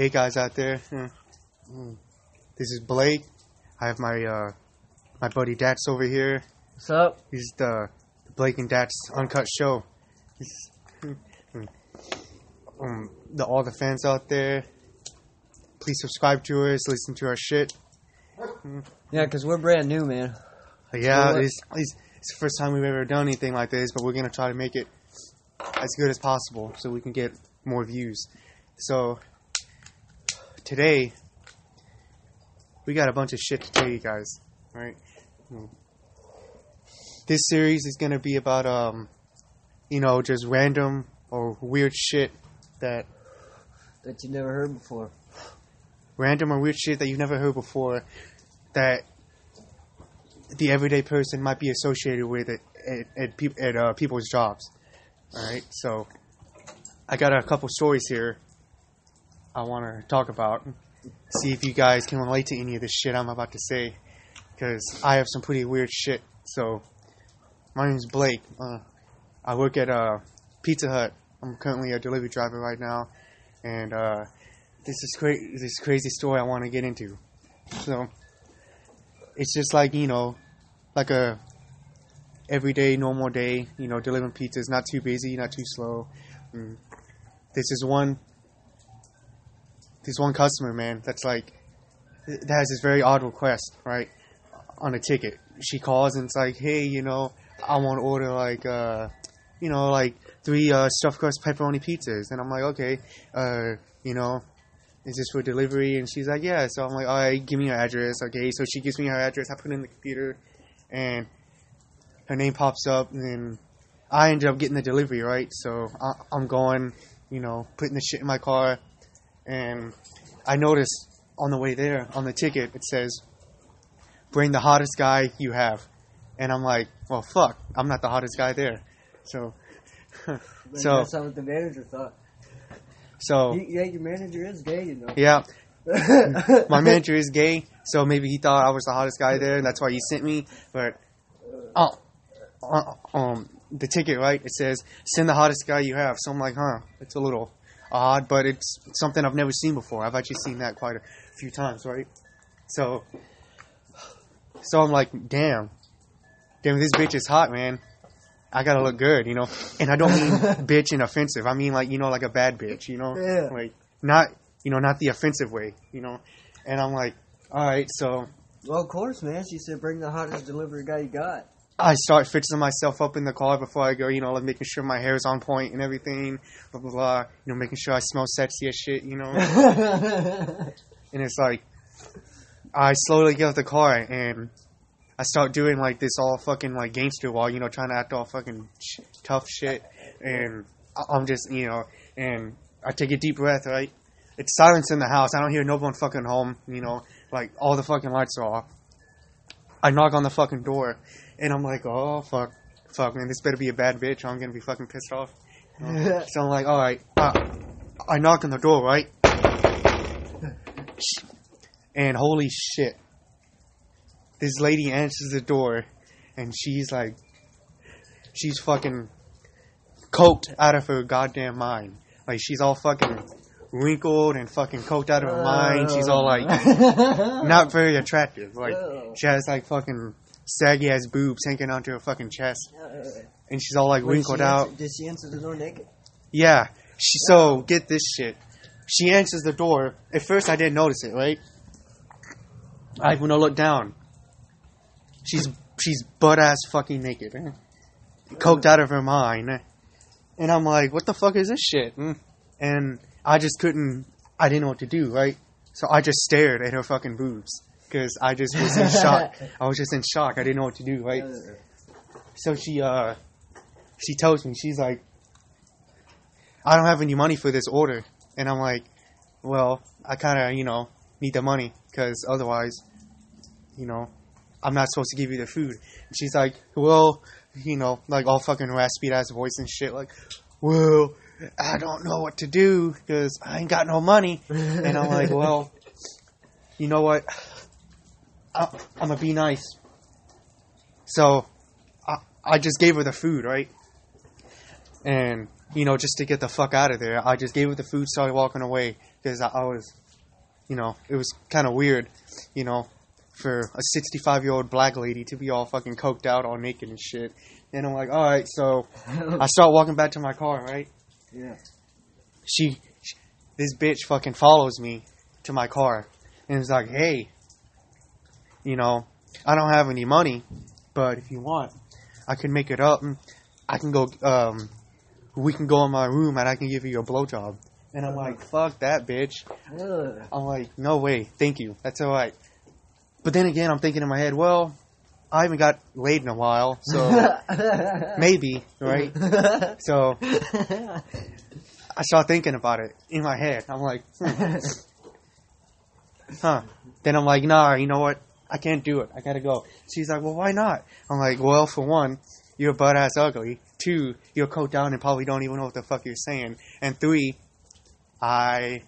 Hey guys out there, Mm. This is Blake. I have my uh, my buddy Dax over here. What's up? He's the Blake and Dax Uncut Show. Mm. um, the all the fans out there, please subscribe to us, listen to our shit. Yeah, because we're brand new, man. Yeah, it's, it's, it's the first time we've ever done anything like this, but we're gonna try to make it as good as possible so we can get more views. So today we got a bunch of shit to tell you guys, right? Hmm. This series is gonna be about um, you know, just random or weird shit that That you never heard before. random or weird shit that you've never heard before that the everyday person might be associated with it at, at, peop at uh, people's jobs. All right, so I got a couple stories here I want to talk about. See if you guys can relate to any of this shit I'm about to say, because I have some pretty weird shit. So, my name is Blake. Uh, I work at uh, Pizza Hut. I'm currently a delivery driver right now, and uh, this is cra- this crazy story I want to get into. So it's just like you know, like a everyday normal day. You know, delivering pizzas, not too busy, not too slow. Mm. This is one. This one customer, man, that's like that has this very odd request, right, on a ticket. She calls and it's like, hey, you know, I want to order like, uh, you know, like three uh, stuffed crust pepperoni pizzas, and I'm like, okay, uh, you know, is this for delivery? And she's like, yeah. So I'm like, all right, give me your address. Okay. So she gives me her address. I put it in the computer, and her name pops up, and then I ended up getting the delivery, right? So I, I'm going, you know, putting the shit in my car, and I noticed on the way there on the ticket it says, "Bring the hottest guy you have," and I'm like, well, fuck, I'm not the hottest guy there, so. So- that's not what the manager thought. So yeah, your manager is gay, you know. yeah, my manager is gay, so maybe he thought I was the hottest guy there, and that's why he sent me. But oh, uh, um, the ticket right? It says send the hottest guy you have. So I'm like, huh, it's a little odd, but it's something I've never seen before. I've actually seen that quite a few times, right? So, so I'm like, damn, damn, this bitch is hot, man. I gotta look good, you know. And I don't mean bitch and offensive. I mean like you know, like a bad bitch, you know, Yeah. like not you know, not the offensive way, you know. And I'm like, all right, so well, of course, man. She said, bring the hottest delivery guy you got. I start fixing myself up in the car before I go, you know, like making sure my hair is on point and everything, blah blah blah. You know, making sure I smell sexy as shit, you know. and it's like, I slowly get out the car and I start doing like this all fucking like gangster wall, you know, trying to act all fucking sh- tough shit. And I'm just, you know, and I take a deep breath, right? It's silence in the house. I don't hear no one fucking home, you know, like all the fucking lights are off. I knock on the fucking door and I'm like, oh fuck, fuck man, this better be a bad bitch. I'm gonna be fucking pissed off. So I'm like, all right. Uh, I knock on the door, right? And holy shit, this lady answers the door, and she's like, she's fucking coked out of her goddamn mind. Like she's all fucking wrinkled and fucking coked out of her mind. She's all like, not very attractive. Like she has like fucking saggy ass boobs hanging onto her fucking chest, and she's all like Wait, wrinkled out. answer- Did she answer the door naked? Yeah. She so get this shit. She answers the door. At first I didn't notice it, right? I when I look down. She's she's butt ass fucking naked. eh? Coked out of her mind. eh? And I'm like, what the fuck is this shit? Mm. And I just couldn't I didn't know what to do, right? So I just stared at her fucking boobs. Because I just was in shock. I was just in shock. I didn't know what to do, right? So she uh she tells me, she's like, I don't have any money for this order. And I'm like, well, I kind of, you know, need the money because otherwise, you know, I'm not supposed to give you the food. And she's like, well, you know, like all fucking raspy ass voice and shit, like, well, I don't know what to do because I ain't got no money. And I'm like, well, you know what? I, I'm gonna be nice. So, I, I just gave her the food, right? And you know, just to get the fuck out of there, I just gave her the food, started walking away because I, I was, you know, it was kind of weird, you know, for a 65 year old black lady to be all fucking coked out, all naked and shit. And I'm like, all right, so I start walking back to my car, right? yeah. She, sh this bitch fucking follows me to my car and is like, hey, you know, I don't have any money, but if you want, I can make it up. and I can go, um, we can go in my room and I can give you a blowjob. And I'm like, fuck that bitch. Ugh. I'm like, no way, thank you, that's alright. But then again, I'm thinking in my head, well, I haven't got laid in a while, so maybe, right? So I start thinking about it in my head. I'm like, hmm, huh. Then I'm like, nah, you know what? I can't do it. I gotta go. She's like, well, why not? I'm like, well, for one, you're butt ass ugly. Two, you're coat down and probably don't even know what the fuck you're saying. And three, I,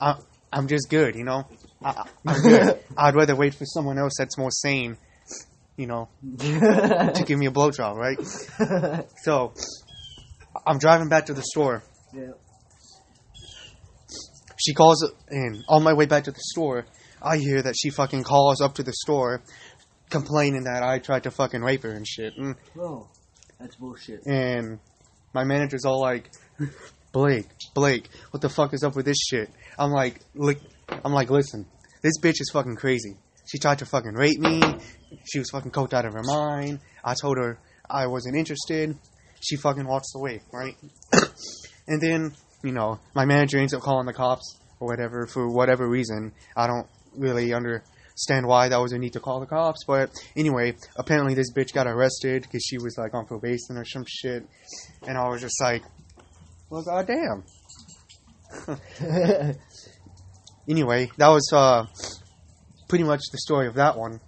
I I'm just good, you know. I, I'm good. I'd rather wait for someone else that's more sane, you know, to give me a blowjob, right? So, I'm driving back to the store. yeah. She calls in. On my way back to the store, I hear that she fucking calls up to the store complaining that I tried to fucking rape her and shit. Mm. And, Oh, that's bullshit. and my manager's all like, Blake, Blake, what the fuck is up with this shit? I'm like, li- I'm like, listen, this bitch is fucking crazy. She tried to fucking rape me. She was fucking coked out of her mind. I told her I wasn't interested. She fucking walks away, right? and then, you know, my manager ends up calling the cops or whatever for whatever reason. I don't really understand why that was a need to call the cops, but anyway, apparently this bitch got arrested because she was like on probation or some shit. And I was just like, well, goddamn. Anyway, that was uh, pretty much the story of that one.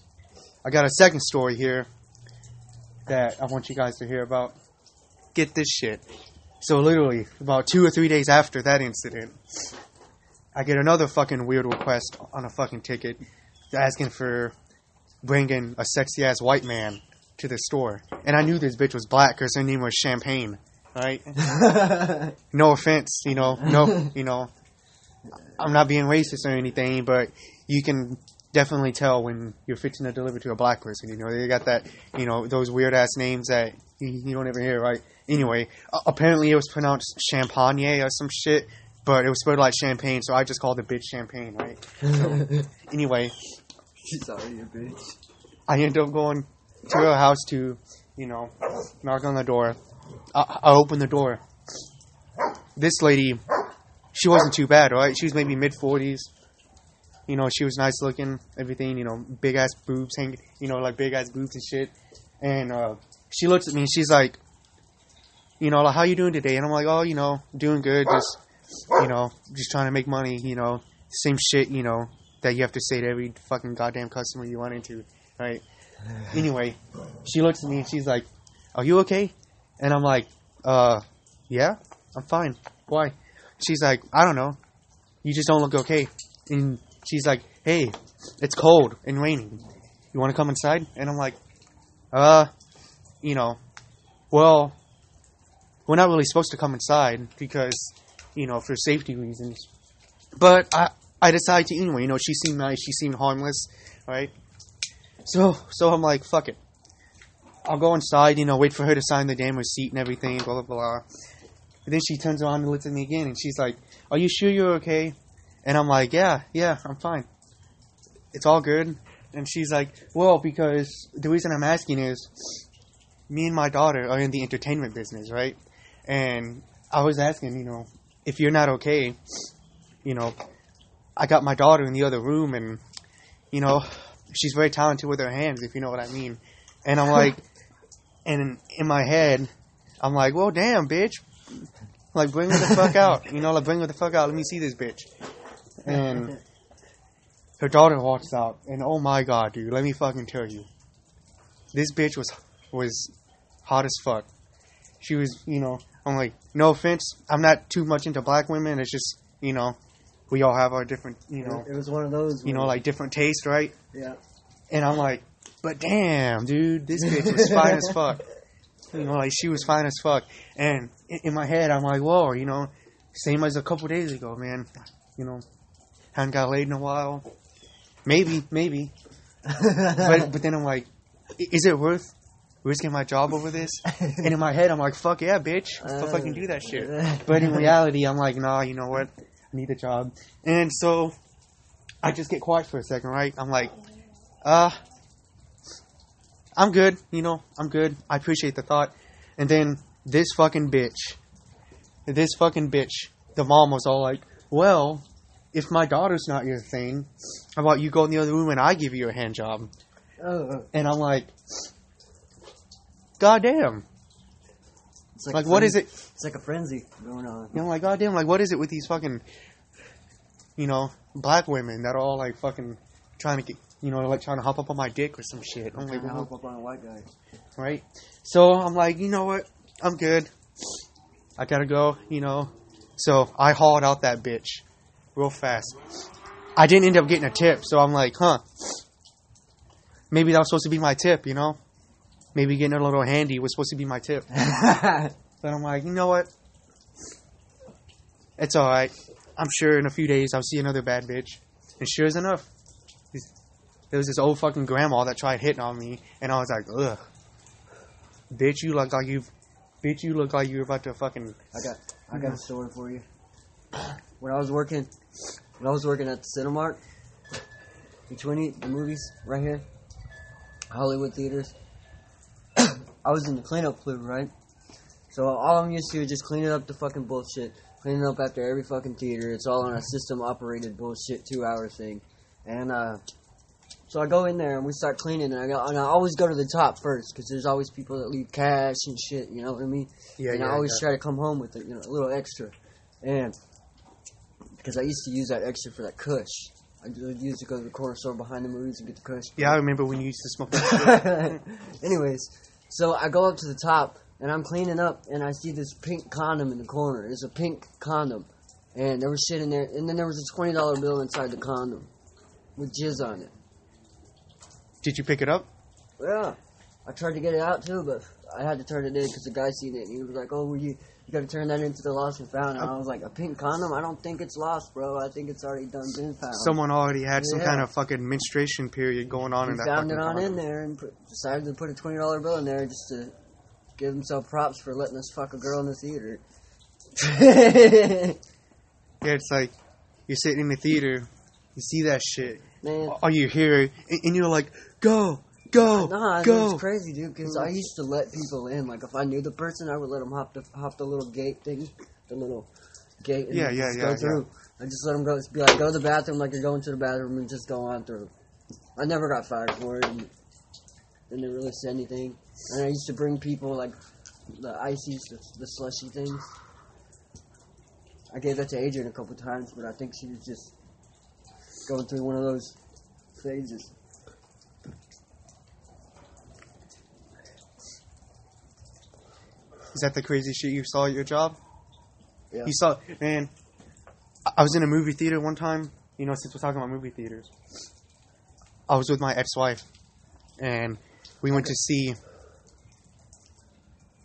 I got a second story here that I want you guys to hear about. Get this shit. So literally, about two or three days after that incident, I get another fucking weird request on a fucking ticket asking for bringing a sexy ass white man to the store. And I knew this bitch was black because her name was Champagne, right? no offense, you know, no, you know, I'm not being racist or anything, but you can definitely tell when you're fixing to deliver to a black person. You know, they got that, you know, those weird ass names that you, you don't ever hear, right? Anyway, uh, apparently it was pronounced champagne or some shit, but it was spelled like champagne, so I just called the bitch champagne, right? So, anyway, Sorry, you bitch. I ended up going to her house to, you know, knock on the door. I, I opened the door. This lady, she wasn't too bad, right? She was maybe mid 40s. You know, she was nice looking, everything, you know, big ass boobs hanging, you know, like big ass boobs and shit. And uh, she looks at me and she's like, you know, like, how you doing today? And I'm like, oh, you know, doing good. Just, you know, just trying to make money, you know, same shit, you know, that you have to say to every fucking goddamn customer you run into, right? Anyway, she looks at me and she's like, "Are you okay?" And I'm like, "Uh, yeah, I'm fine. Why?" She's like, "I don't know. You just don't look okay." And she's like, "Hey, it's cold and raining. You want to come inside?" And I'm like, "Uh, you know, well, we're not really supposed to come inside because, you know, for safety reasons. But I, I decided to anyway. You know, she seemed nice. She seemed harmless, right? So, so I'm like, fuck it. I'll go inside. You know, wait for her to sign the damn receipt and everything. Blah blah blah. And then she turns around and looks at me again, and she's like, "Are you sure you're okay?" And I'm like, "Yeah, yeah, I'm fine. It's all good." And she's like, "Well, because the reason I'm asking is, me and my daughter are in the entertainment business, right? And I was asking, you know, if you're not okay, you know, I got my daughter in the other room, and you know, she's very talented with her hands, if you know what I mean. And I'm like, and in my head, I'm like, well, damn, bitch, like bring her the fuck out, you know, like bring her the fuck out. Let me see this bitch. And her daughter walks out, and oh my god, dude, let me fucking tell you, this bitch was was hot as fuck. She was, you know, I'm like, no offense, I'm not too much into black women. It's just, you know, we all have our different, you know, it was one of those. you know, like different tastes, right? yeah. And I'm like, but damn, dude, this bitch was fine as fuck. You know, like she was fine as fuck. And in, my head, I'm like, whoa, you know, same as a couple days ago, man. You know, hadn't got laid in a while. Maybe, maybe. But but then I'm like, is it worth risking my job over this? And in my head, I'm like, fuck yeah, bitch, I'll fucking do that shit. But in reality, I'm like, nah, you know what? I need a job. And so I just get quiet for a second, right? I'm like, uh, I'm good, you know, I'm good. I appreciate the thought. And then this fucking bitch, this fucking bitch, the mom was all like, well, if my daughter's not your thing, how about you go in the other room and I give you a hand job? Oh, And I'm like, God damn. it's Like, a what is it? It's like a frenzy going on. You know, like, goddamn, like, what is it with these fucking, you know, black women that are all like fucking trying to get, you know, like trying to hop up on my dick or some shit? I'm like, hop up on a white guy. right? So I'm like, you know what? I'm good. I gotta go, you know. So I hauled out that bitch real fast. I didn't end up getting a tip, so I'm like, huh. Maybe that was supposed to be my tip, you know? Maybe getting a little handy was supposed to be my tip. But I'm like, you know what? It's alright. I'm sure in a few days I'll see another bad bitch. And sure as enough, there was this old fucking grandma that tried hitting on me, and I was like, ugh. Bitch, you look like you. Bitch, you look like you're about to fucking. I got I got a story for you. When I was working when I was working at the Cinemark between the movies right here, Hollywood theaters. I was in the cleanup crew, right? So all I'm used to is just cleaning up the fucking bullshit, cleaning up after every fucking theater. It's all on a system operated bullshit two hour thing, and uh, so I go in there and we start cleaning, and I go, and I always go to the top first because there's always people that leave cash and shit. You know what I mean? Yeah, and yeah. I always yeah. try to come home with it, you know, a little extra. And because I used to use that extra for that Kush, I used to go to the corner store behind the movies and get the Kush. Yeah, I remember when you used to smoke. Anyways, so I go up to the top and I'm cleaning up and I see this pink condom in the corner. It's a pink condom, and there was shit in there. And then there was a twenty dollar bill inside the condom with jizz on it. Did you pick it up? Yeah, I tried to get it out too, but I had to turn it in because the guy seen it and he was like, "Oh, were you you got to turn that into the lost and found." And I uh, was like, "A pink condom? I don't think it's lost, bro. I think it's already done been found." Someone already had some kind of fucking menstruation period going on he in that found fucking it on condom. in there and put, decided to put a twenty dollar bill in there just to give himself props for letting us fuck a girl in the theater. Yeah, it's like you're sitting in the theater, you see that shit, Man, or you hear and you're like, go, go, Nah, go. it's crazy, dude. Because I used to let people in. Like, if I knew the person, I would let them hop the hop the little gate thing, the little gate. And Yeah, yeah, just yeah, Go yeah. through. I just let them go. Be like, go to the bathroom, like you're going to the bathroom, and just go on through. I never got fired for it, and didn't really say anything. And I used to bring people like the ices, the, the slushy things. I gave that to Adrian a couple times, but I think she was just going through one of those phases. Is that the crazy shit you saw at your job? Yeah. You saw, man. I- was in a movie theater one time. You know, since we're talking about movie theaters, I was with my ex-wife, and we went to see.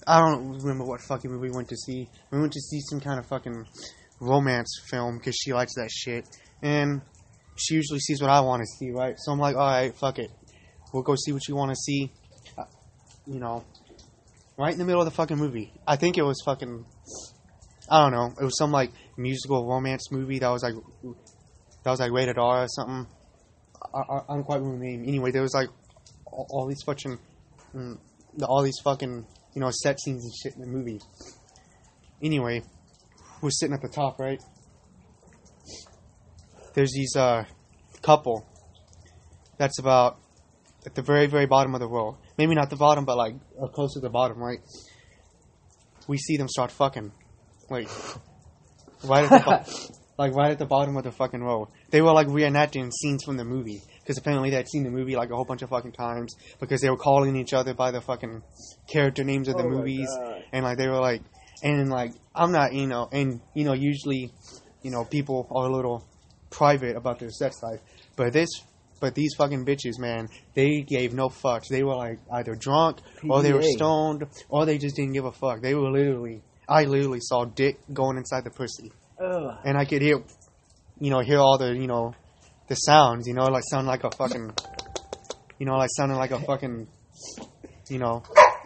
I don't remember what fucking movie we went to see. We went to see some kind of fucking romance film because she likes that shit, and she usually sees what I want to see, right? So I'm like, all right, fuck it, we'll go see what you want to see. Uh, you know, right in the middle of the fucking movie. I think it was fucking. I don't know. It was some like musical romance movie that was like that was like rated R or something. I, I, I don't quite remember the name. Anyway, there was like all, all these fucking mm, all these fucking you know set scenes and shit in the movie. Anyway, we're sitting at the top, right? There's these uh couple that's about at the very very bottom of the row. Maybe not the bottom, but like uh, close to the bottom, right? We see them start fucking, like right at the bo- like right at the bottom of the fucking row. They were like reenacting scenes from the movie because apparently they had seen the movie like a whole bunch of fucking times because they were calling each other by the fucking character names of the Oh movies and like they were like and like I'm not you know and you know usually you know people are a little private about their sex life but this But these fucking bitches, man, they gave no fucks. They were like either drunk or they were stoned or they just didn't give a fuck. They were literally, I literally saw dick going inside the pussy, Ugh. and I could hear, you know, hear all the, you know, the sounds. You know, like sound like a fucking, you know, like sounding like a fucking, you know,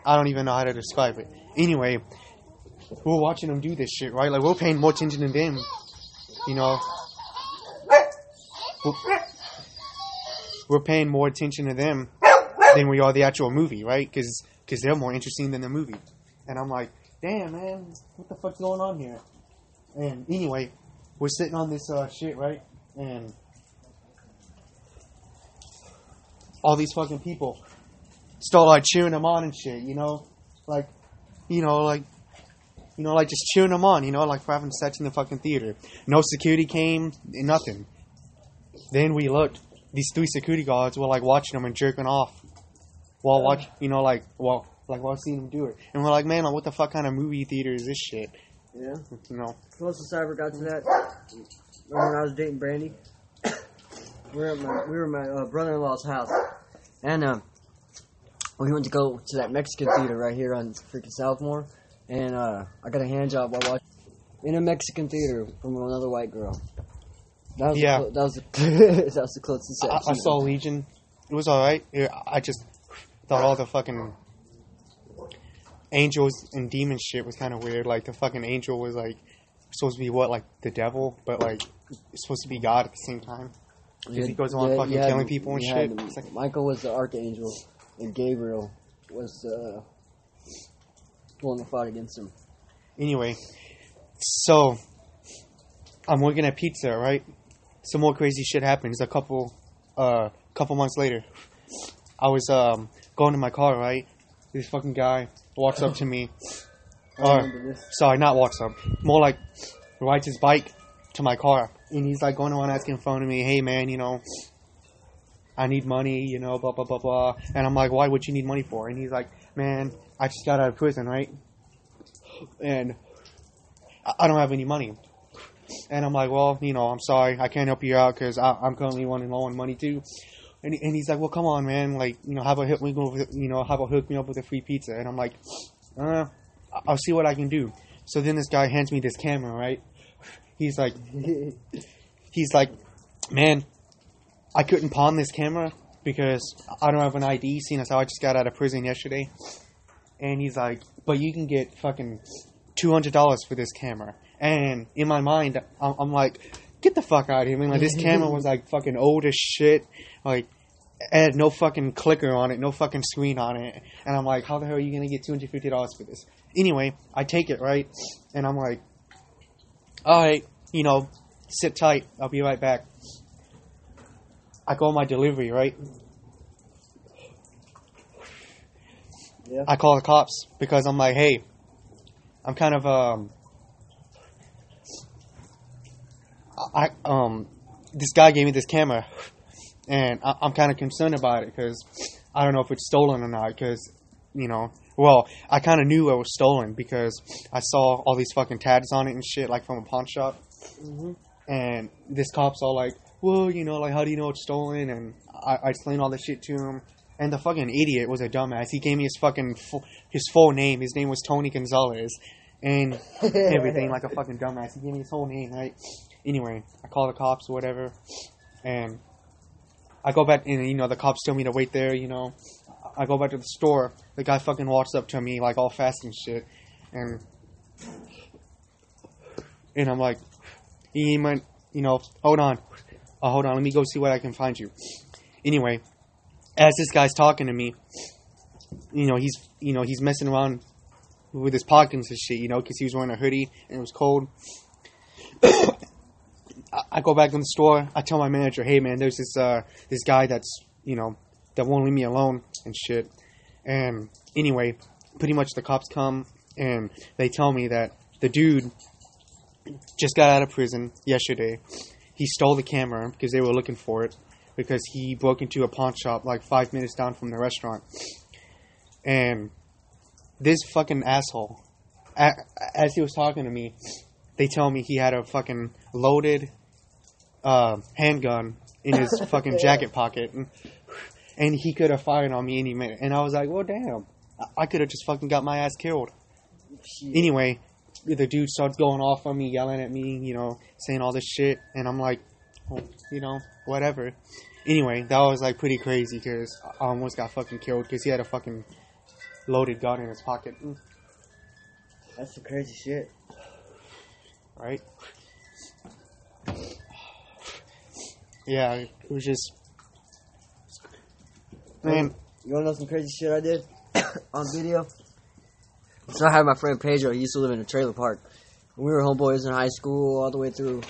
I don't even know how to describe it. Anyway, we're watching them do this shit, right? Like we're paying more attention to them, you know. We're- We're paying more attention to them than we are the actual movie, right? Because because they're more interesting than the movie. And I'm like, damn, man, what the fuck's going on here? And anyway, we're sitting on this uh, shit, right? And all these fucking people start like cheering them on and shit, you know? Like, you know, like, you know, like just cheering them on, you know, like for having sex in the fucking theater. No security came, nothing. Then we looked, these three security guards were like watching them and jerking off while watch, you know, like, well, like while seeing them do it. And we're like, man, what the fuck kind of movie theater is this shit? Yeah. You know? Closest I ever got to that, when I was dating Brandy? we were at my, we were at my uh, brother-in-law's house, and um, we went to go to that Mexican theater right here on freaking Southmore, and uh, I got a hand job while watching in a Mexican theater from another white girl. That was Yeah. the, that was the, that was the closest. I, I saw. Legion. It was alright. I just thought all the fucking angels and demon shit was kind of weird. Like the fucking angel was like supposed to be what, like the devil, but like it's supposed to be God at the same time. You he goes around fucking had- killing people and shit. had- like- Michael was the archangel, and Gabriel was uh, the one that fought against him. Anyway, so I'm working at pizza, right? Some more crazy shit happens. A couple, uh, couple months later, I was um going to my car, right? This fucking guy walks up to me. I Uh, sorry, not walks up. More like rides his bike to my car, and he's like going around asking phone to me, "Hey man, you know, I need money, you know, blah blah blah blah." And I'm like, "Why would you need money for?" And he's like, "Man, I just got out of prison, right? And I I don't have any money." And I'm like, "Well, you know, I'm sorry, I can't help you out because I'm currently running low on money too." And, and he's like, "Well, come on, man, like, you know, how about hook me you know, have a hook me up with a free pizza?" And I'm like, "Uh." I'll see what I can do. So then this guy hands me this camera, right? He's like, he's like, man, I couldn't pawn this camera because I don't have an ID, seeing as how I just got out of prison yesterday. And he's like, but you can get fucking two hundred dollars for this camera. And in my mind, I'm, I'm like, get the fuck out of here, man! Like this camera was like fucking old as shit, like. It had no fucking clicker on it, no fucking screen on it, and I'm like, how the hell are you gonna get two hundred fifty dollars for this? Anyway, I take it right, and I'm like, all right, you know, sit tight. I'll be right back. I call my delivery, right? Yeah. I call the cops because I'm like, hey, I'm kind of um, I um, this guy gave me this camera, and I, I'm kind of concerned about it because I don't know if it's stolen or not. Because you know, well, I kind of knew it was stolen because I saw all these fucking tags on it and shit, like from a pawn shop. hmm And this cop's all like, well, you know, like, how do you know it's stolen? And I, I explained all this shit to him. And the fucking idiot was a dumbass. He gave me his fucking fu- his full name. His name was Tony Gonzalez, and everything like a fucking dumbass. He gave me his whole name, right? Anyway, I call the cops or whatever, and I go back and you know the cops tell me to wait there. You know, I go back to the store. The guy fucking walks up to me like all fast and shit, and and I'm like, he might, you know, hold on, oh, hold on, let me go see what I can find you. Anyway, as this guy's talking to me, you know, he's, you know, he's messing around with his pockets and shit, you know, because he was wearing a hoodie and it was cold. I- go back in the store. I tell my manager, "Hey, man, there's this uh this guy that's you know that won't leave me alone and shit." And anyway, pretty much the cops come and they tell me that the dude just got out of prison yesterday. He stole the camera because they were looking for it because he broke into a pawn shop like five minutes down from the restaurant. And this fucking asshole, as he was talking to me, they tell me he had a fucking loaded uh, handgun in his fucking jacket pocket, and, and he could have fired on me any minute. And I was like, well, damn, I- I could have just fucking got my ass killed. Shit. Anyway, the dude starts going off on me, yelling at me, you know, saying all this shit, and I'm like, oh, you know, whatever. Anyway, that was like pretty crazy because I almost got fucking killed because he had a fucking loaded gun in his pocket, mm, That's some crazy shit. right? Yeah, it was just man. You wanna know some crazy shit I did on video? So I had my friend Pedro. He used to live in a trailer park. We were homeboys in high school, all the way through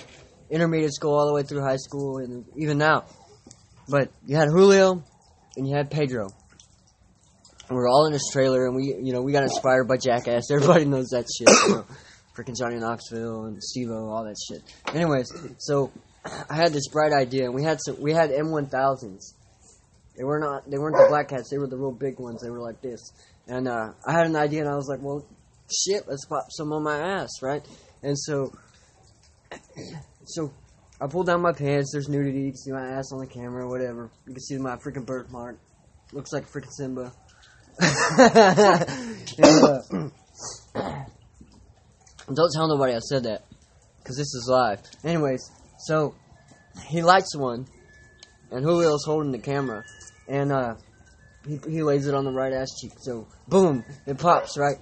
intermediate school, all the way through high school, and even now. But you had Julio, and you had Pedro. And we were all in this trailer, and we, you know, we got inspired by Jackass. Everybody knows that shit. You know? Freaking Johnny Knoxville and Steve-O, all that shit. Anyways, so I had this bright idea, and we had some, we had M1000s. They were not. They weren't the black cats. They were the real big ones. They were like this. And uh, I had an idea, and I was like, "Well, shit, let's pop some on my ass, right?" And so, so I pulled down my pants. There's nudity. You can see my ass on the camera, whatever. You can see my freaking birthmark. Looks like freaking Simba. And, uh, don't tell nobody I said that, because this is live. Anyways, so he lights one, and Julio's holding the camera, and uh, he he lays it on the right ass cheek. So boom, it pops right,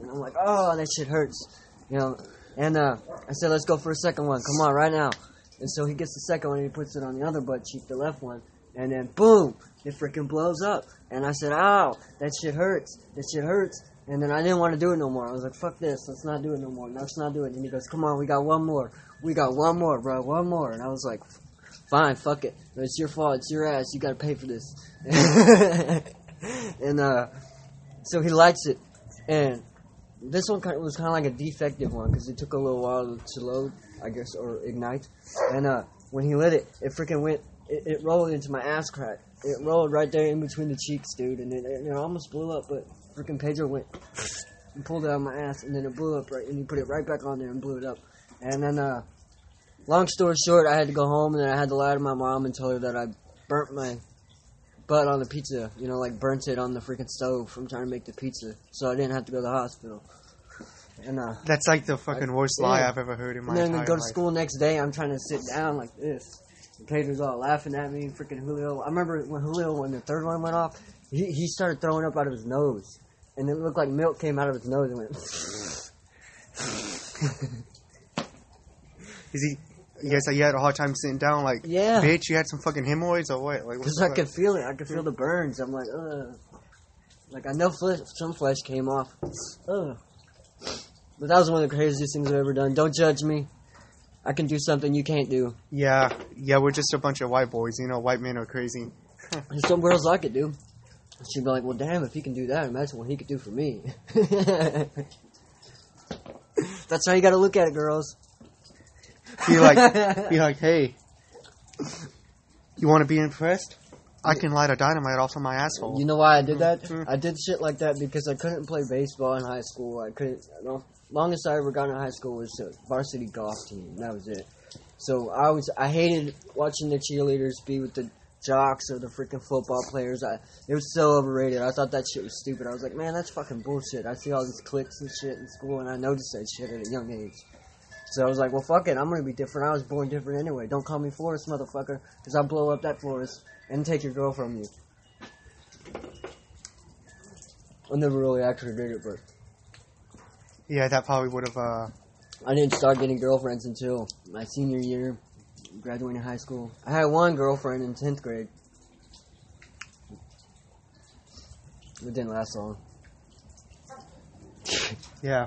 and I'm like, oh, that shit hurts, you know. And uh, I said, let's go for a second one. Come on, right now. And so he gets the second one, and he puts it on the other butt cheek, the left one, and then boom, it freaking blows up. And I said, ow, that shit hurts. That shit hurts. And then I didn't want to do it no more. I was like, fuck this, let's not do it no more. Let's not do it. And he goes, come on, we got one more. We got one more, bro, one more. And I was like, fine, fuck it. It's your fault. It's your ass. You got to pay for this. and uh, so he lights it, and this one was kind of like a defective one because it took a little while to load, I guess, or ignite. And uh, when he lit it, it freaking went. It, it rolled into my ass crack. It rolled right there in between the cheeks, dude, and it, it, it almost blew up. But freaking Pedro went and pulled it out of my ass, and then it blew up right, and he put it right back on there and blew it up. And then, uh, long story short, I had to go home, and then I had to lie to my mom and tell her that I burnt my butt on the pizza. You know, like burnt it on the freaking stove from trying to make the pizza, so I didn't have to go to the hospital. And uh, That's like the fucking worst lie Yeah. I've ever heard in my life. and then entire go to life. school next day. I'm trying to sit down like this. And Pedro's all laughing at me. Freaking Julio. I remember when Julio, when the third one went off, he, he started throwing up out of his nose. And it looked like milk came out of his nose and went. Is he? You guys, like, you had a hard time sitting down, like, Yeah. bitch, you had some fucking hemorrhoids or what? Like, Because I could feel it. I could feel the burns. I'm like, ugh. Like, I know flesh, some flesh came off. Ugh. But that was one of the craziest things I've ever done. Don't judge me. I can do something you can't do. Yeah, yeah, we're just a bunch of white boys. You know, white men are crazy. There's some girls like it, dude. She'd be like, well, damn, if he can do that, imagine what he could do for me. That's how you gotta look at it, girls. Be like, be like, hey, you want to be impressed? I can light a dynamite off of my asshole. You know why I did that? Mhm. I did shit like that because I couldn't play baseball in high school. I couldn't. The longest I ever got in high school was a varsity golf team. That was it. So I was. I hated watching the cheerleaders be with the jocks or the freaking football players. I it was so overrated. I thought that shit was stupid. I was like, man, that's fucking bullshit. I see all these cliques and shit in school, and I noticed that shit at a young age. So I was like, well, fuck it. I'm gonna be different. I was born different anyway. Don't call me Forrest, motherfucker, because I'll blow up that Forrest and take your girl from you. I never really actually did it, but Yeah, that probably would have. Uh, I didn't start getting girlfriends until my senior year, graduating high school. I had one girlfriend in 10th grade. It didn't last long. yeah.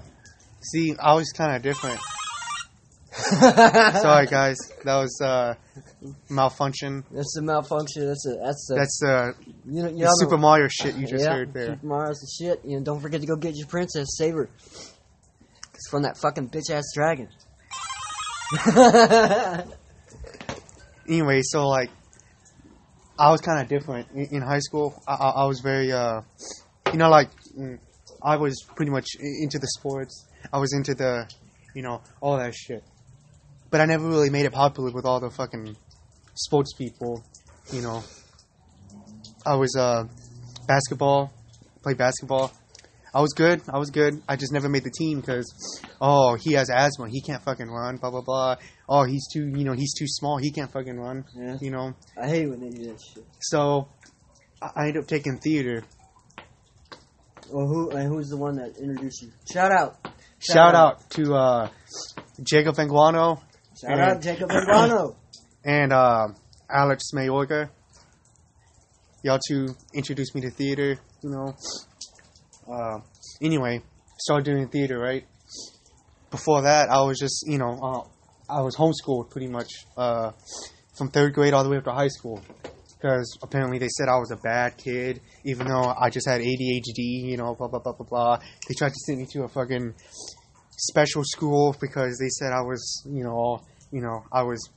See, I was kind of different. Sorry, guys. That was uh, malfunction. That's a malfunction. That's a that's a That's uh, you know you the know Super Mario shit you just yeah, heard there. Super Mario's the shit. You know, don't forget to go get your princess. Save her. It's from that fucking bitch ass dragon. Anyway, so like, I was kind of different in, in high school. I, I, was very, uh, you know, like, mm, I was pretty much into the sports. I was into the, you know, all that shit. But I never really made it popular with all the fucking sports people. You know, I was uh, basketball, played basketball. I was good. I was good. I just never made the team because, oh, he has asthma. He can't fucking run. Blah blah blah. Oh, he's too. You know, he's too small. He can't fucking run. Yeah. You know. I hate when they do that shit. So, I I ended up taking theater. Well, who and who's the one that introduced you? Shout out. Shout, out. to uh, Jacob Anguano Shout Yeah. out Jacob Engano. and uh, Alex Mayorga. Y'all two introduced me to theater, you know. Uh, anyway, started doing theater, right? Before that, I was just, you know, uh, I was homeschooled pretty much uh, from third grade all the way up to high school. Because apparently they said I was a bad kid, even though I just had ADHD, you know, blah, blah, blah, blah, blah. They tried to send me to a fucking special school because they said I was, you know, you know, I was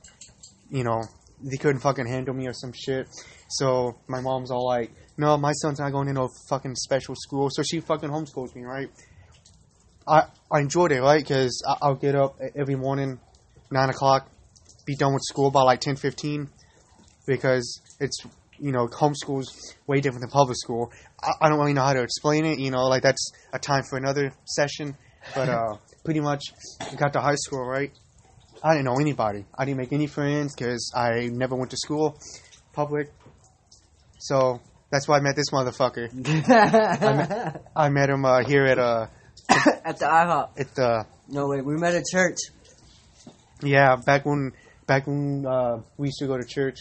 you know, they couldn't fucking handle me or some shit. So my mom's all like, no, my son's not going to no fucking special school. So she fucking homeschools me, right? I, I enjoyed it, right? Because I'll get up every morning, 9 o'clock, be done with school by like 10, 15. Because it's, you know, homeschool's way different than public school. I, I don't really know how to explain it, you know, like that's a time for another session. But uh, pretty much, got to high school, right? I didn't know anybody. I didn't make any friends because I never went to school, public. So that's why I met this motherfucker. I met him uh, here at uh At the IHOP. at the No wait, we met at church. Yeah back when back when uh, we used to go to church.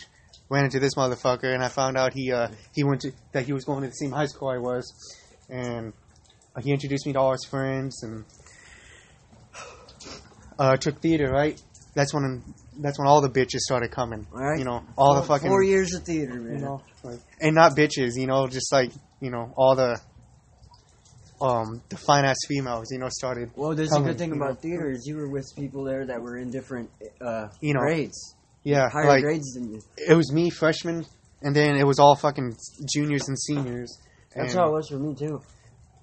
Ran into this motherfucker and I found out he uh, he went to that he was going to the same high school I was, and he introduced me to all his friends and uh, took theater right. That's when that's when all the bitches started coming. Right. You know all the fucking four years of theater, man. you know, like, and not bitches, you know, just like you know, all the um the fine ass females, you know, started, Well, there's a good thing you know. about theater is you were with people there that were in different uh, You know, grades, yeah, higher like grades than you. it was me freshman, and then it was all fucking juniors and seniors. That's and, how it was for me too.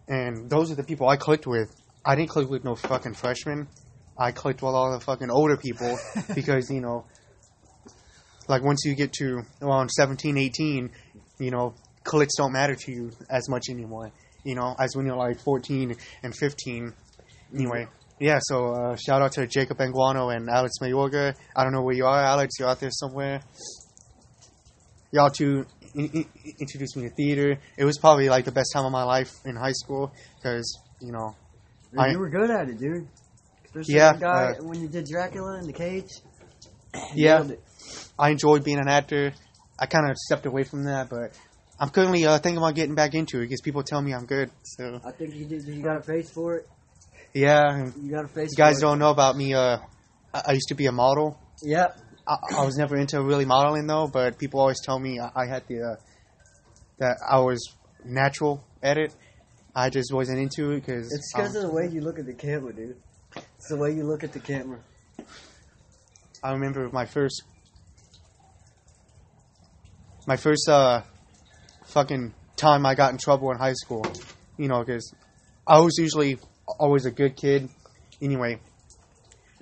and those are the people I clicked with. I didn't click with no fucking freshmen. I clicked with all the fucking older people because you know, like once you get to around 17, 18, you know, clicks don't matter to you as much anymore. You know, as when you're like 14 and 15. Anyway, yeah. So uh, shout out to Jacob Anguano and Alex Mayorga. I don't know where you are, Alex. You're out there somewhere. Y'all two in- in- introduced me to theater. It was probably like the best time of my life in high school because you know Dude, I- you were good at it, dude. Especially Yeah, guy uh, when you did Dracula in the cage. Yeah. I enjoyed being an actor. I kind of stepped away from that, but I'm currently uh, thinking about getting back into it because people tell me I'm good. So I think you did. You got a face for it. yeah, You got a face. you guys don't know about me. Uh, I, I used to be a model. Yep. I, I was never into really modeling though, but people always tell me I, I had the uh, that I was natural at it. I just wasn't into it because It's because of the way you look at the camera, dude. It's the way you look at the camera. I remember my first, my first uh, fucking time I got in trouble in high school. You know, because I was usually always a good kid. Anyway,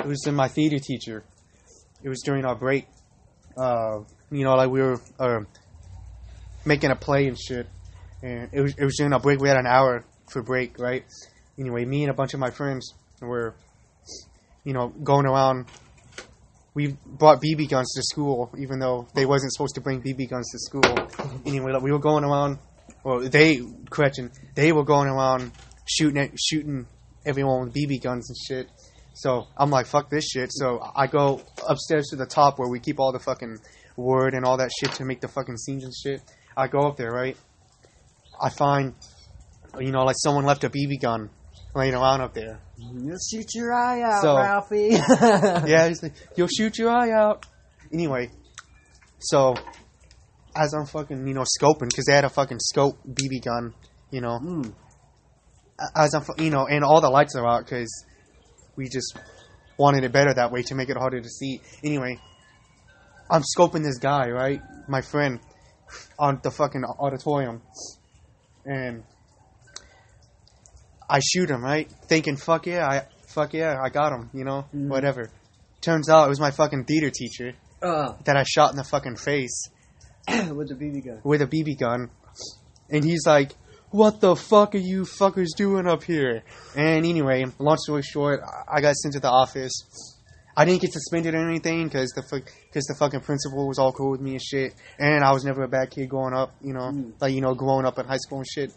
it was in my theater teacher. It was during our break. Uh, you know, like we were uh, making a play and shit, and it was it was during our break. We had an hour for break, right? Anyway, me and a bunch of my friends were, you know, going around we brought BB guns to school, even though they wasn't supposed to bring BB guns to school. Anyway, we were going around. Well, they correction, they were going around shooting at, shooting everyone with BB guns and shit. So I'm like, fuck this shit. So I go upstairs to the top where we keep all the fucking wood and all that shit to make the fucking scenes and shit. I go up there, right? I find, you know, like someone left a BB gun laying around up there. You'll shoot your eye out, So- Ralphie. yeah, he's like, you'll shoot your eye out. Anyway, so as I'm fucking, you know, scoping, because they had a fucking scope BB gun, you know, Mm. as I'm, you know, and all the lights are out because we just wanted it better that way to make it harder to see. Anyway, I'm scoping this guy, right? My friend on the fucking auditorium. And I shoot him, right? Thinking, fuck yeah, I fuck yeah, I got him, you know, Mhm. whatever. Turns out it was my fucking theater teacher. Uh, that I shot in the fucking face with the BB gun. with a BB gun, and he's like, "What the fuck are you fuckers doing up here?" And anyway, long story short, I- I got sent to the office. I didn't get suspended or anything because the because the fucking principal was all cool with me and shit, and I was never a bad kid growing up, you know, Mm. like you know, growing up in high school and shit.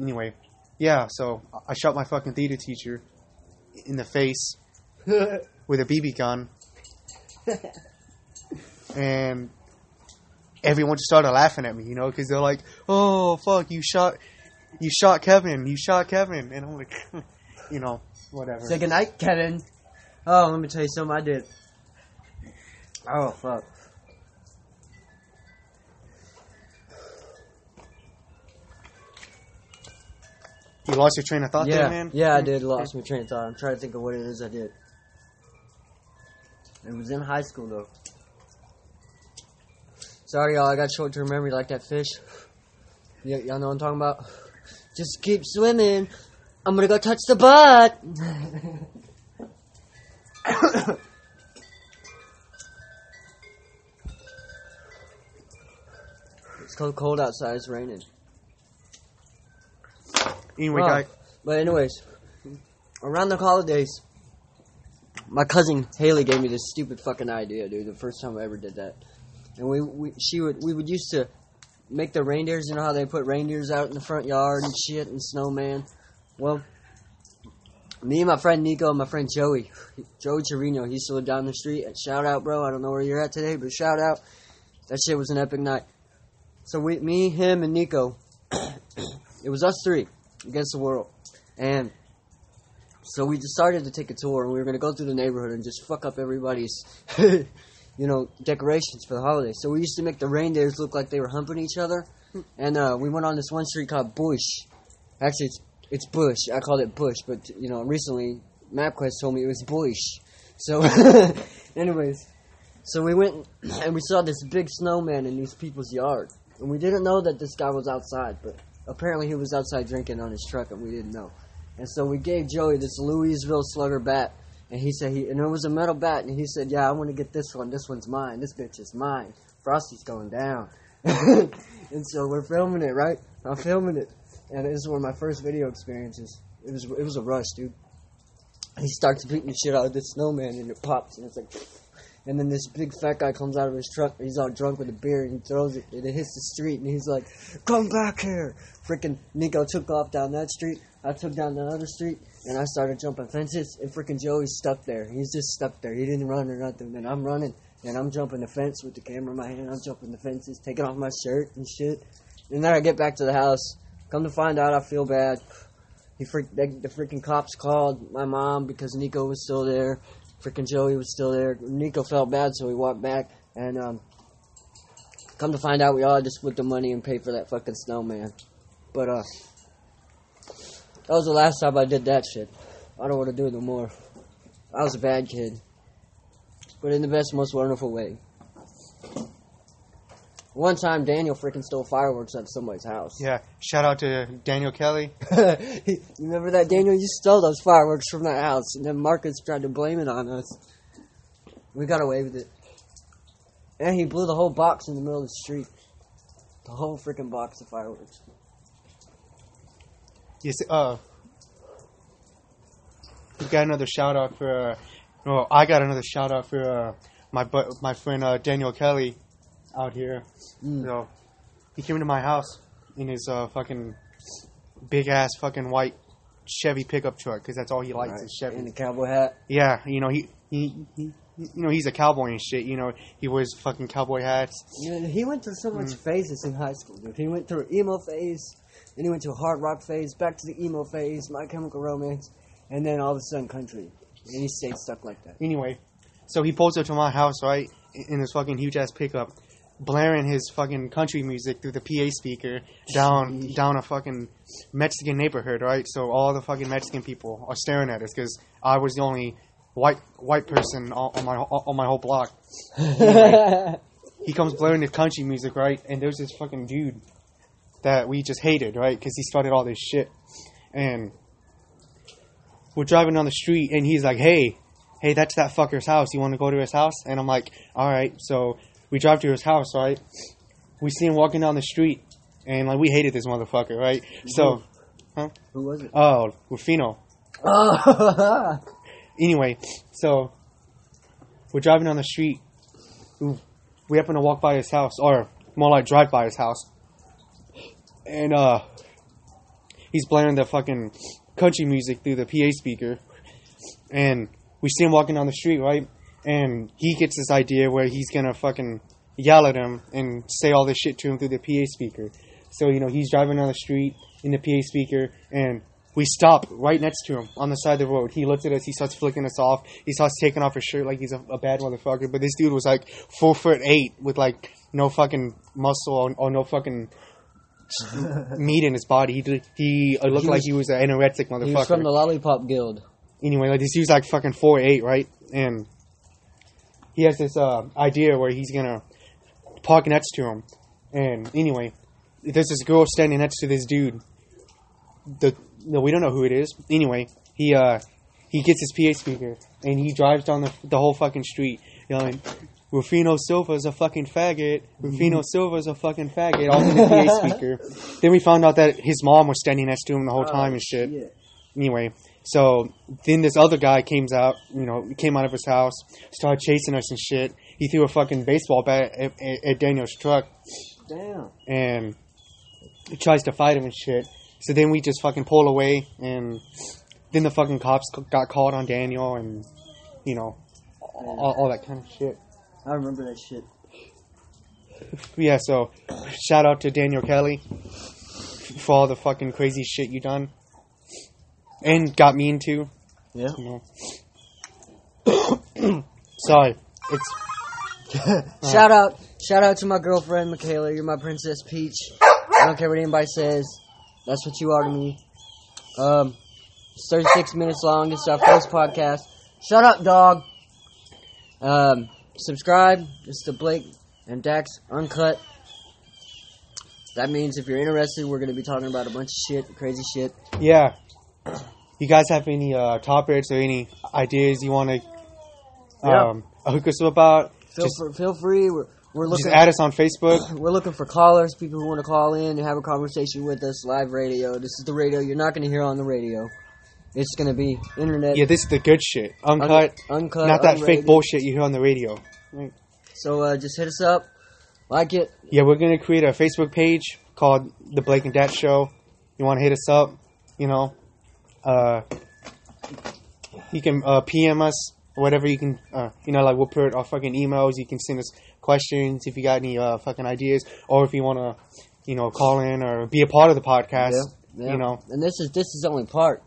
Anyway, yeah, so I shot my fucking theater teacher in the face with a BB gun, and everyone just started laughing at me, you know, because they're like, "Oh fuck, you shot, you shot Kevin, you shot Kevin," and I'm like, you know, whatever. Say goodnight, Kevin. Oh, let me tell you something I did. Oh, fuck. You lost your train of thought yeah, there, man. yeah, I hmm. did. Lost my train of thought. I'm trying to think of what it is I did. It was in high school though. Sorry, y'all. I got short-term memory like that fish. Y- y'all know what I'm talking about. Just keep swimming. I'm gonna go touch the butt. it's cold outside. It's raining. Anyway, guy, But anyways, around the holidays, my cousin Haley gave me this stupid fucking idea, dude. The first time I ever did that, and we, we she would we would used to make the reindeers. You know how they put reindeers out in the front yard and shit and snowman. Well, me and my friend Nico and my friend Joey, Joey Chirino, he used to live down the street. And shout out, bro. I don't know where you're at today, but shout out. That shit was an epic night. So we, me, him, and Nico, it was us three against the world. And so we decided to take a tour, and we were going to go through the neighborhood and just fuck up everybody's, you know, decorations for the holidays. So we used to make the reindeers look like they were humping each other. And uh, we went on this one street called Bush. Actually, it's it's Bush. I called it Bush, but you know, recently MapQuest told me it was Bush. So, anyways, so we went and we saw this big snowman in these people's yard, and we didn't know that this guy was outside, but apparently he was outside drinking on his truck, and we didn't know. And so we gave Joey this Louisville Slugger bat, and he said he and it was a metal bat, and he said, "Yeah, I want to get this one. This one's mine. This bitch is mine. Frosty's going down." and so we're filming it, right? I'm filming it, and is one of my first video experiences. It was it was a rush, dude. He starts beating the shit out of this snowman, and it pops, and it's like. And then this big fat guy comes out of his truck. He's all drunk with a beer, and he throws it, and it hits the street. And he's like, "Come back here!" Freaking Nico took off down that street. I took down the other street, and I started jumping fences. And freaking Joey's stuck there. He's just stuck there. He didn't run or nothing. And I'm running, and I'm jumping the fence with the camera in my hand. I'm jumping the fences, taking off my shirt and shit. And then I get back to the house. Come to find out, I feel bad. He freak, the, the freaking cops called my mom because Nico was still there. Freaking Joey was still there. Nico felt bad, so he walked back. And um, come to find out, we all just split the money and paid for that fucking snowman. But uh, that was the last time I did that shit. I don't want to do it no more. I was a bad kid, but in the best, most wonderful way. One time, Daniel freaking stole fireworks out of somebody's house. yeah. Shout out to Daniel Kelly. you remember that, Daniel? You stole those fireworks from that house, and then Marcus tried to blame it on us. We got away with it. And he blew the whole box in the middle of the street. The whole freaking box of fireworks. Yes. Uh, we got another shout out for. Uh, well, I got another shout out for uh, my bu- my friend uh, Daniel Kelly out here. Mm. So he came to my house in his uh, fucking big ass fucking white Chevy pickup truck because that's all he likes Right. is Chevy. In the cowboy hat. Yeah, you know he, he he you know he's a cowboy and shit. You know he wears fucking cowboy hats. You know, he went through so much Mm. phases in high school, dude. He went through emo phase, then he went to a hard rock phase, back to the emo phase, My Chemical Romance, and then all of a sudden country. And he stayed stuck like that. Anyway, so he pulls up to my house right in his fucking huge ass pickup, blaring his fucking country music through the PA speaker down down a fucking Mexican neighborhood, right? So all the fucking Mexican people are staring at us because I was the only white white person on, on my on my whole block. He comes blaring his country music, right? And there's this fucking dude that we just hated, right? Because he started all this shit, and we're driving down the street, and he's like, "Hey, "Hey, that's that fucker's house. You want to go to his house?" And I'm like, "All right." So we drive to his house, right? We see him walking down the street, and like we hated this motherfucker, right? So, Who was it? oh, Rufino. Oh, Anyway, so we're driving down the street. We, we happen to walk by his house, or more like drive by his house, and uh, he's blaring the fucking country music through the PA speaker, and we see him walking down the street, right? And he gets this idea where he's gonna fucking yell at him and say all this shit to him through the PA speaker. So you know he's driving down the street in the PA speaker, and we stop right next to him on the side of the road. He looks at us. He starts flicking us off. He starts taking off his shirt like he's a, a bad motherfucker. But this dude was like four foot eight with like no fucking muscle or, or no fucking meat in his body. He did- he uh, looked He like was- he was an anoretic motherfucker. he was from the Lollipop Guild. anyway, like this dude's like fucking four eight, right? And he has this uh, idea where he's gonna park next to him. And anyway, there's this girl standing next to this dude. The no, we don't know who it is. Anyway, he uh he gets his PA speaker and he drives down the the whole fucking street yelling. Rufino Silva's a fucking faggot. Rufino Silva's a fucking faggot. All in the PA speaker. Then we found out that his mom was standing next to him the whole time and shit anyway, so then this other guy came out, you know, came out of his house, started chasing us and shit. He threw a fucking baseball bat at, at, at Daniel's truck Damn. and he tries to fight him and shit. So then we just fucking pull away, and then the fucking cops got called on Daniel, and you know, all, all that kind of shit. I remember that shit. Yeah, so shout out to Daniel Kelly for all the fucking crazy shit you done, and got me into. Yeah. You know. Sorry, it's shout out, shout out to my girlfriend Michaela. You're my princess peach. I don't care what anybody says. That's what you are to me. Um, it's 36 minutes long. This is our first podcast. Shut up, dog. Um, subscribe. It's the Blake and Dax Uncut. That means if you're interested, we're going to be talking about a bunch of shit, crazy shit. yeah. You guys have any uh, topics or any ideas you want to Yeah. um, hook us up about? Feel, Just- fr- feel free. We're, we're Just looking. add us on Facebook. We're looking for callers, people who want to call in and have a conversation with us, live radio. This is the radio you're not going to hear on the radio. It's going to be internet. Yeah, this is the good shit. un- Uncut, uncut, not that fake bullshit you hear on the radio. So uh, just hit us up, like it. Yeah, we're gonna create a Facebook page called the Blake and Dax Show. You want to hit us up? You know, uh, you can uh, PM us whatever. You can, uh, you know, like we'll put our fucking emails. You can send us questions if you got any uh, fucking ideas, or if you want to, you know, call in or be a part of the podcast. Yeah. You know, And this is this is only part.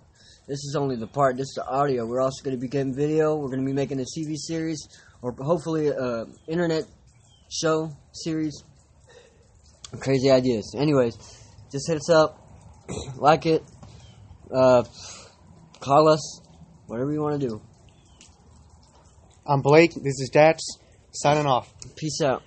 This is only the part. This is the audio. We're also going to be getting video. We're going to be making a TV series or hopefully a internet show series. Crazy ideas. Anyways, just hit us up, like it, uh, call us, whatever you want to do. I'm Blake. This is Dax. Signing off. Peace out.